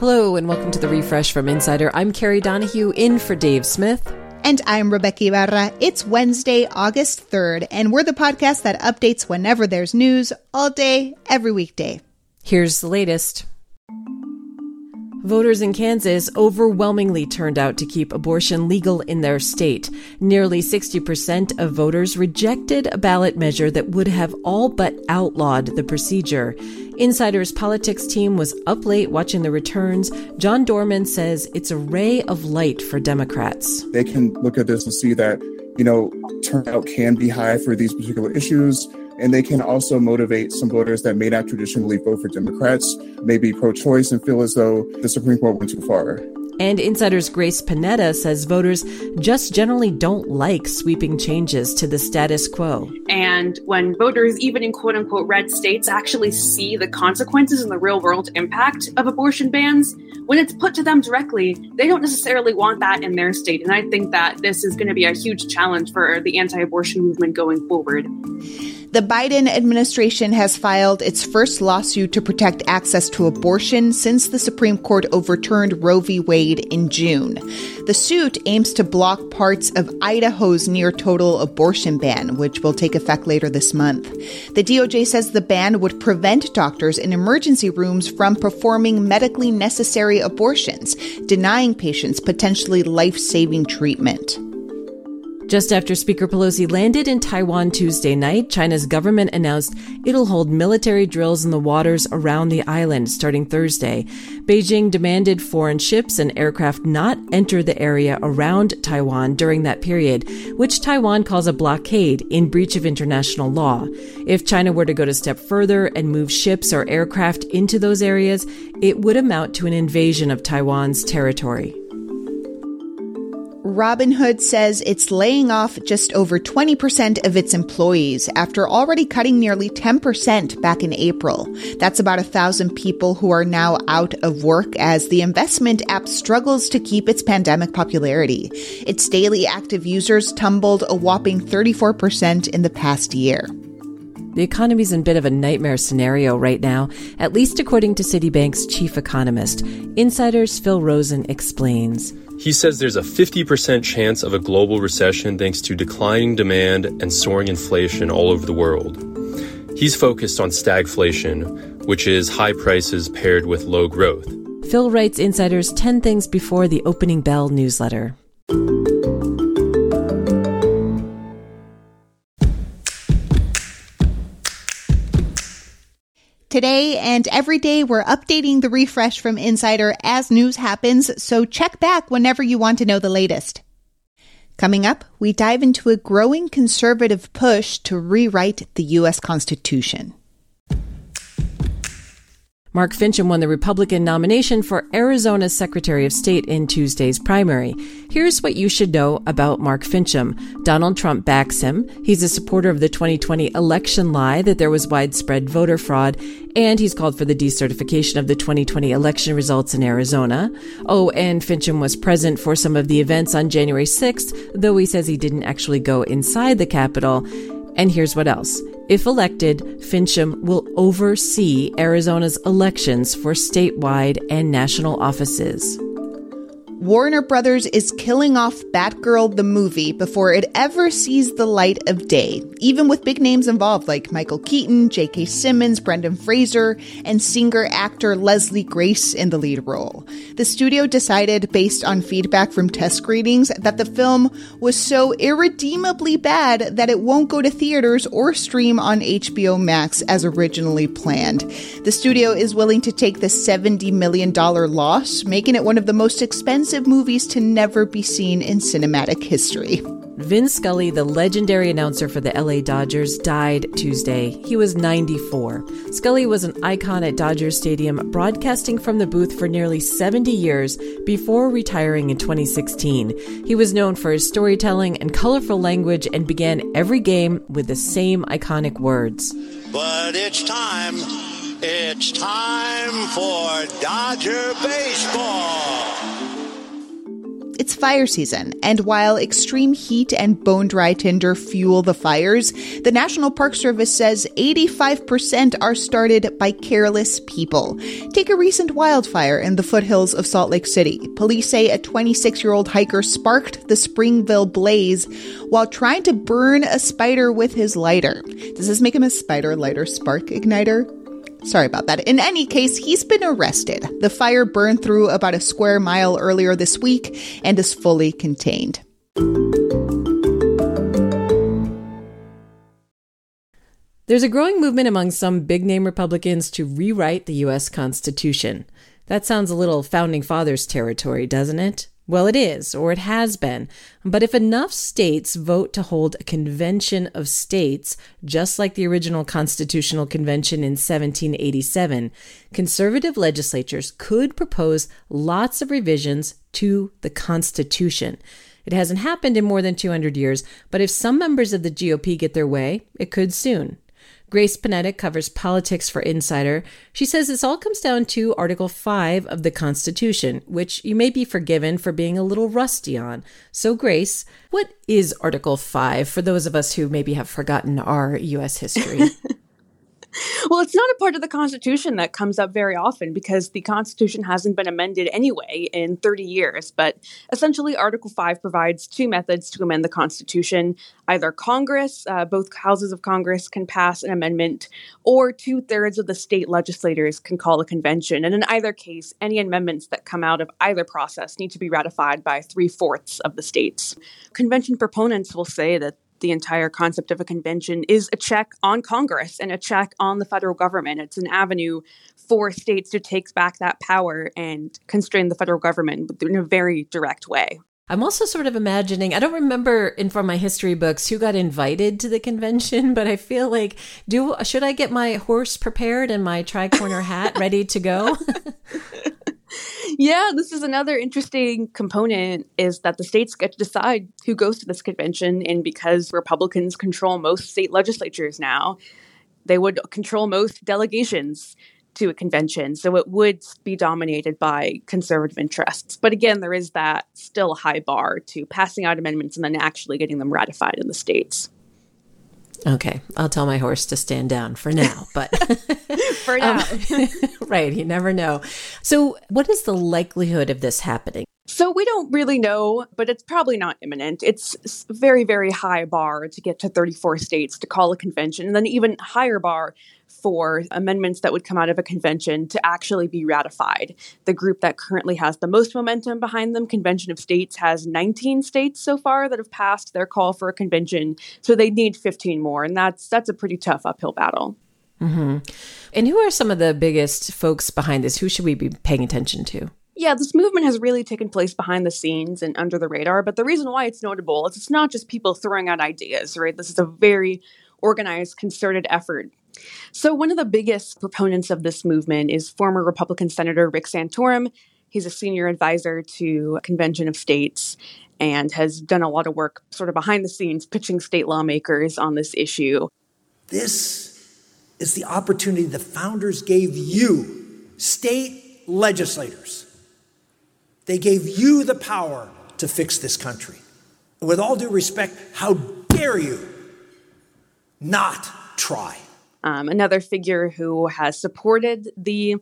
Hello, and welcome to the refresh from Insider. I'm Kerry Donahue in for Dave Smith. And I'm Rebeca Ibarra. It's Wednesday, August 3rd, and we're the podcast that updates whenever there's news all day, every weekday. Here's the latest. Voters in Kansas overwhelmingly turned out to keep abortion legal in their state. Nearly 60% of voters rejected a ballot measure that would have all but outlawed the procedure. Insider's politics team was up late watching the returns. John Dorman says it's a ray of light for Democrats. They can look at this and see that, you know, turnout can be high for these particular issues and they can also motivate some voters that may not traditionally vote for Democrats, maybe pro choice, and feel as though the Supreme Court went too far. And Insider's Grace Panetta says voters just generally don't like sweeping changes to the status quo. And when voters, even in quote unquote red states, actually see the consequences and the real world impact of abortion bans, when it's put to them directly, they don't necessarily want that in their state. And I think that this is going to be a huge challenge for the anti abortion movement going forward. The Biden administration has filed its first lawsuit to protect access to abortion since the Supreme Court overturned Roe v. Wade in June. The suit aims to block parts of Idaho's near total abortion ban, which will take effect later this month. The DOJ says the ban would prevent doctors in emergency rooms from performing medically necessary abortions, denying patients potentially life saving treatment. Just after Speaker Pelosi landed in Taiwan Tuesday night, China's government announced it'll hold military drills in the waters around the island starting Thursday. Beijing demanded foreign ships and aircraft not enter the area around Taiwan during that period, which Taiwan calls a blockade in breach of international law. If China were to go a step further and move ships or aircraft into those areas, it would amount to an invasion of Taiwan's territory. Robinhood says it's laying off just over 20% of its employees after already cutting nearly 10% back in April. That's about a thousand people who are now out of work as the investment app struggles to keep its pandemic popularity. Its daily active users tumbled a whopping 34% in the past year. The economy's in a bit of a nightmare scenario right now, at least according to Citibank's chief economist. Insider's Phil Rosen explains. He says there's a 50% chance of a global recession thanks to declining demand and soaring inflation all over the world. He's focused on stagflation, which is high prices paired with low growth. Phil writes Insider's 10 Things Before the Opening Bell newsletter. Today and every day, we're updating the refresh from Insider as news happens, so check back whenever you want to know the latest. Coming up, we dive into a growing conservative push to rewrite the U.S. Constitution. Mark Finchem won the Republican nomination for Arizona's Secretary of State in Tuesday's primary. Here's what you should know about Mark Finchem. Donald Trump backs him. He's a supporter of the 2020 election lie that there was widespread voter fraud, and he's called for the decertification of the 2020 election results in Arizona. Oh, and Finchem was present for some of the events on January 6th, though he says he didn't actually go inside the Capitol. And here's what else. If elected, Finchem will oversee Arizona's elections for statewide and national offices. Warner Brothers is killing off Batgirl the movie before it ever sees the light of day, even with big names involved like Michael Keaton, J.K. Simmons, Brendan Fraser, and singer actor Leslie Grace in the lead role. The studio decided, based on feedback from test screenings, that the film was so irredeemably bad that it won't go to theaters or stream on HBO Max as originally planned. The studio is willing to take the $70 million loss, making it one of the most expensive movies to never be seen in cinematic history. Vin Scully, the legendary announcer for the LA Dodgers, died Tuesday. He was 94. Scully was an icon at Dodger Stadium, broadcasting from the booth for nearly 70 years before retiring in 2016. He was known for his storytelling and colorful language and began every game with the same iconic words. But it's time. It's time for Dodger baseball. It's fire season, and while extreme heat and bone dry tinder fuel the fires, the National Park Service says 85% are started by careless people. Take a recent wildfire in the foothills of Salt Lake City. Police say a 26 year old hiker sparked the Springville blaze while trying to burn a spider with his lighter. Does this make him a spider lighter spark igniter? Sorry about that. In any case, he's been arrested. The fire burned through about a square mile earlier this week and is fully contained. There's a growing movement among some big name Republicans to rewrite the U.S. Constitution. That sounds a little founding fathers territory, doesn't it? Well, it is, or it has been. But if enough states vote to hold a convention of states, just like the original Constitutional Convention in 1787, conservative legislatures could propose lots of revisions to the Constitution. It hasn't happened in more than 200 years, but if some members of the GOP get their way, it could soon. Grace Panetta covers politics for Insider. She says this all comes down to Article 5 of the Constitution, which you may be forgiven for being a little rusty on. So, Grace, what is Article 5 for those of us who maybe have forgotten our U.S. history? well, it's not a part of the Constitution that comes up very often because the Constitution hasn't been amended anyway in 30 years. But essentially, Article 5 provides two methods to amend the Constitution either Congress, uh, both houses of Congress can pass an amendment, or two thirds of the state legislators can call a convention. And in either case, any amendments that come out of either process need to be ratified by three fourths of the states. Convention proponents will say that the entire concept of a convention is a check on Congress and a check on the federal government. It's an avenue for states to take back that power and constrain the federal government in a very direct way. I'm also sort of imagining, I don't remember in from my history books who got invited to the convention, but I feel like do should I get my horse prepared and my tri-corner hat ready to go? yeah, this is another interesting component is that the states get to decide who goes to this convention. And because Republicans control most state legislatures now, they would control most delegations to a convention. So it would be dominated by conservative interests. But again, there is that still high bar to passing out amendments and then actually getting them ratified in the states. Okay, I'll tell my horse to stand down for now, but for now. um, right, you never know. So, what is the likelihood of this happening? So we don't really know, but it's probably not imminent. It's very, very high bar to get to 34 states to call a convention, and then even higher bar for amendments that would come out of a convention to actually be ratified. The group that currently has the most momentum behind them, Convention of States, has 19 states so far that have passed their call for a convention. So they need 15 more, and that's that's a pretty tough uphill battle. Mm-hmm. And who are some of the biggest folks behind this? Who should we be paying attention to? Yeah, this movement has really taken place behind the scenes and under the radar. But the reason why it's notable is it's not just people throwing out ideas, right? This is a very organized, concerted effort so, one of the biggest proponents of this movement is former Republican Senator Rick Santorum. He's a senior advisor to Convention of States and has done a lot of work sort of behind the scenes pitching state lawmakers on this issue. This is the opportunity the founders gave you, state legislators. They gave you the power to fix this country. With all due respect, how dare you not try? Um, another figure who has supported the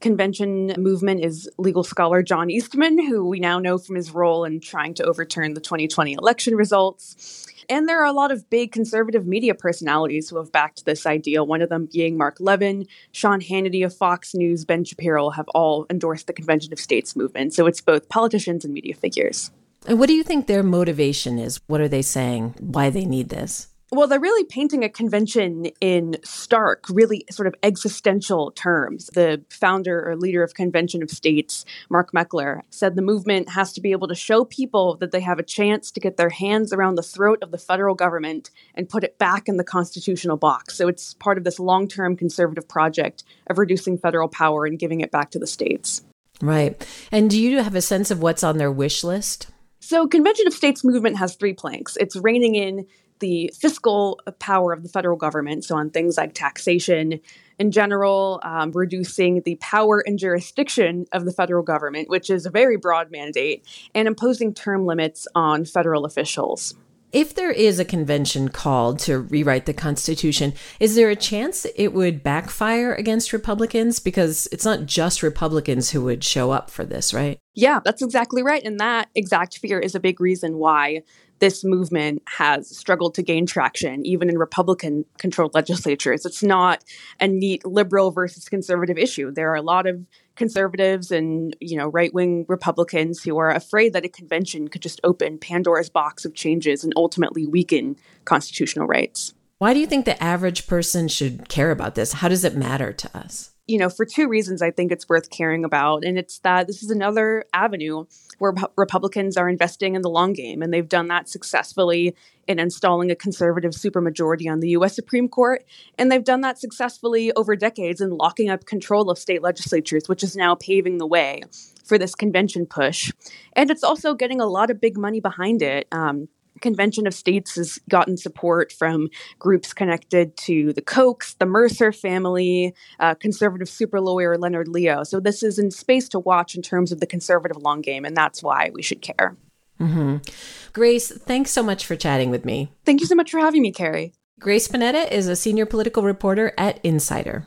convention movement is legal scholar John Eastman, who we now know from his role in trying to overturn the 2020 election results. And there are a lot of big conservative media personalities who have backed this idea, one of them being Mark Levin, Sean Hannity of Fox News, Ben Shapiro have all endorsed the Convention of States movement. So it's both politicians and media figures. And what do you think their motivation is? What are they saying? Why they need this? Well, they're really painting a convention in stark, really sort of existential terms. The founder or leader of Convention of States, Mark Meckler, said the movement has to be able to show people that they have a chance to get their hands around the throat of the federal government and put it back in the constitutional box. So it's part of this long term conservative project of reducing federal power and giving it back to the states. Right. And do you have a sense of what's on their wish list? So, Convention of States movement has three planks. It's reining in the fiscal power of the federal government, so on things like taxation in general, um, reducing the power and jurisdiction of the federal government, which is a very broad mandate, and imposing term limits on federal officials. If there is a convention called to rewrite the Constitution, is there a chance it would backfire against Republicans? Because it's not just Republicans who would show up for this, right? Yeah, that's exactly right. And that exact fear is a big reason why this movement has struggled to gain traction, even in Republican controlled legislatures. It's not a neat liberal versus conservative issue. There are a lot of conservatives and you know right wing Republicans who are afraid that a convention could just open Pandora's box of changes and ultimately weaken constitutional rights. Why do you think the average person should care about this? How does it matter to us? You know, for two reasons, I think it's worth caring about. And it's that this is another avenue where Republicans are investing in the long game. And they've done that successfully in installing a conservative supermajority on the US Supreme Court. And they've done that successfully over decades in locking up control of state legislatures, which is now paving the way for this convention push. And it's also getting a lot of big money behind it. Um, Convention of States has gotten support from groups connected to the Kochs, the Mercer family, uh, conservative super lawyer Leonard Leo. So this is in space to watch in terms of the conservative long game, and that's why we should care. Mm-hmm. Grace, thanks so much for chatting with me. Thank you so much for having me, Kerry. Grace Panetta is a senior political reporter at Insider.